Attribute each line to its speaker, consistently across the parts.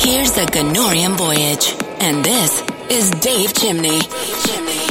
Speaker 1: Here's the Ganorian Voyage, and this is Dave Chimney. do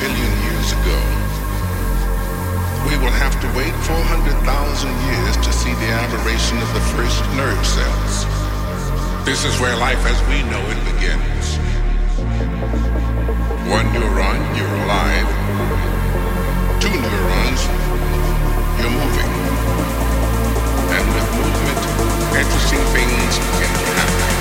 Speaker 2: billion years ago. We will have to wait 400,000 years to see the aberration of the first nerve cells. This is where life as we know it begins. One neuron, you're alive. Two neurons, you're moving. And with movement, interesting things can happen.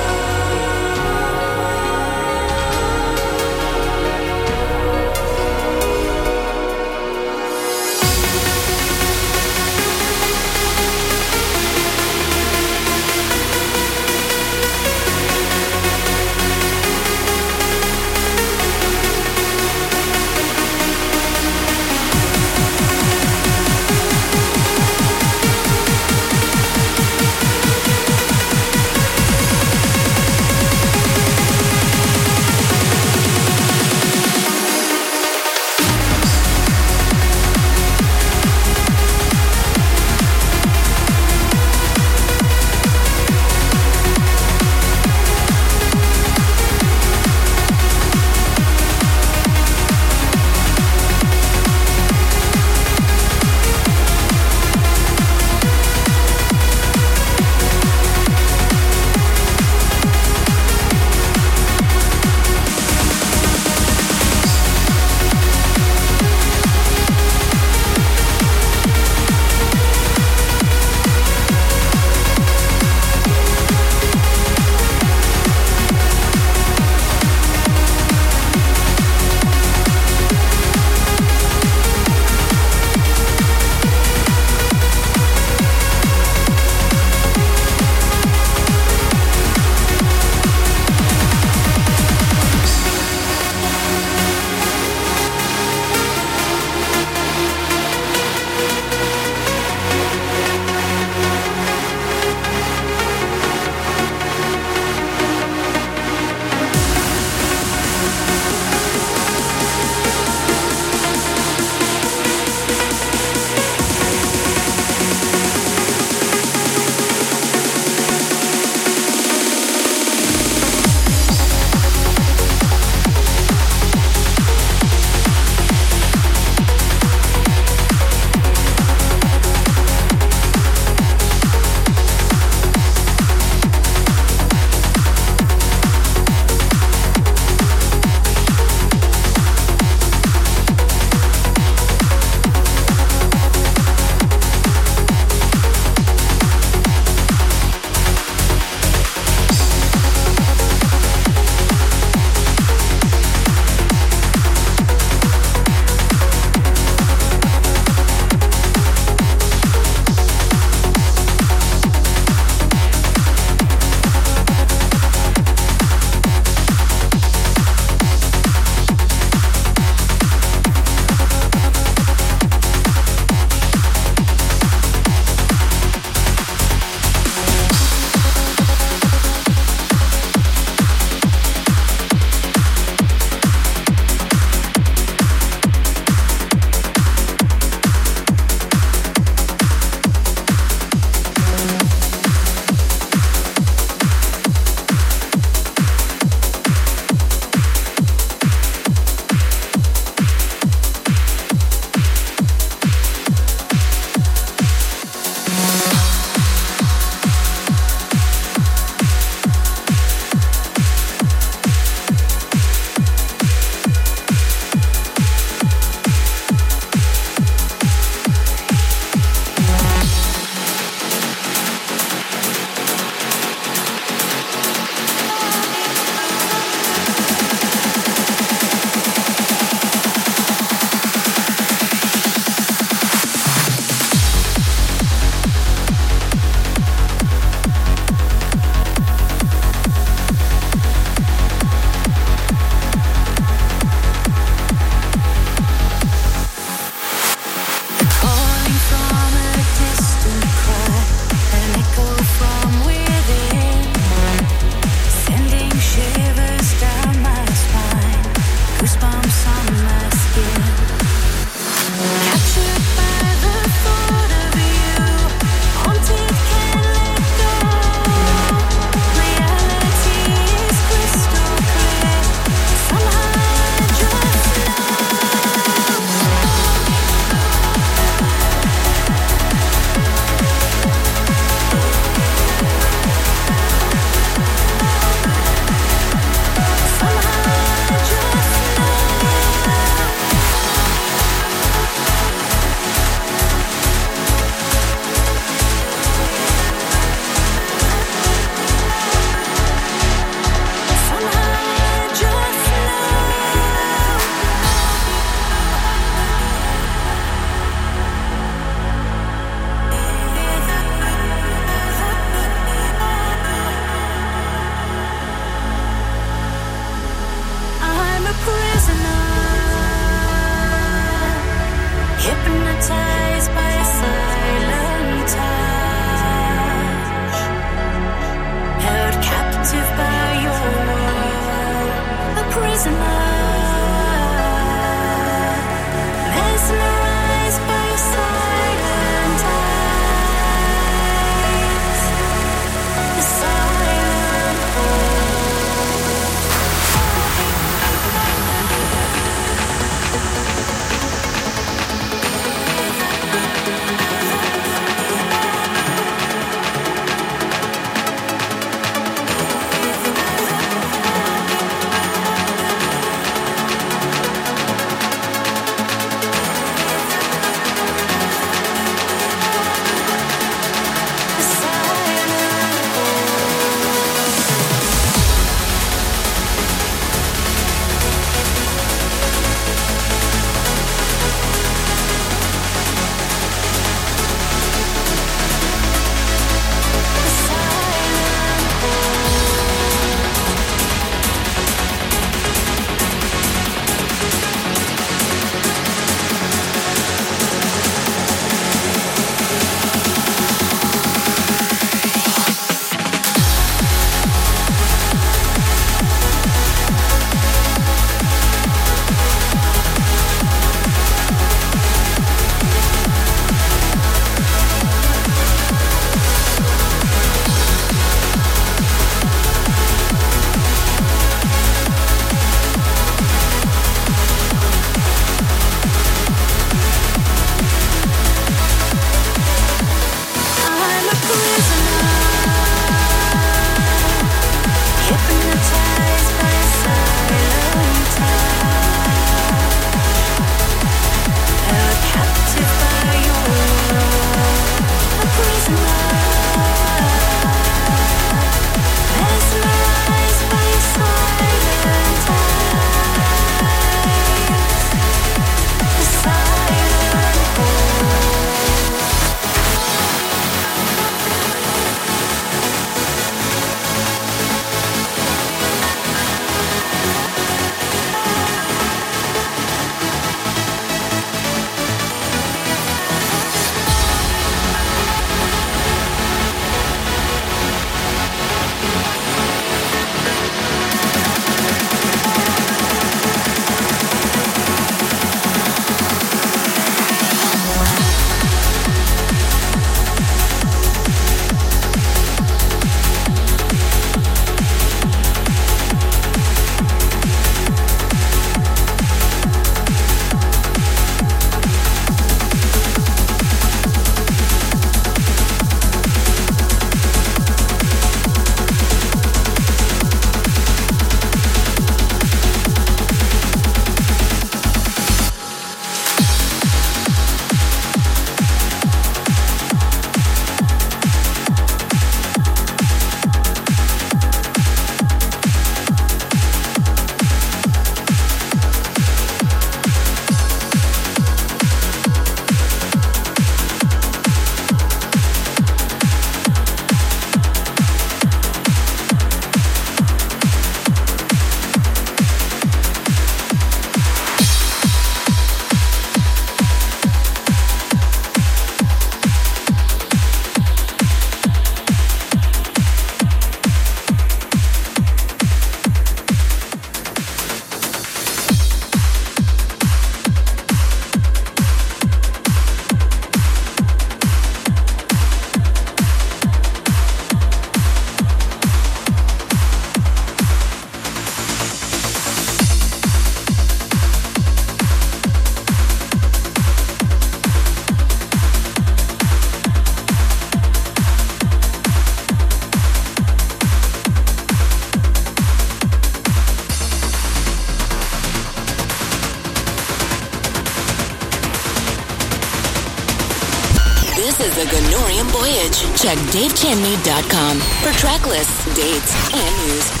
Speaker 1: This is the Ganorian Voyage. Check davechimney.com for track lists, dates, and news.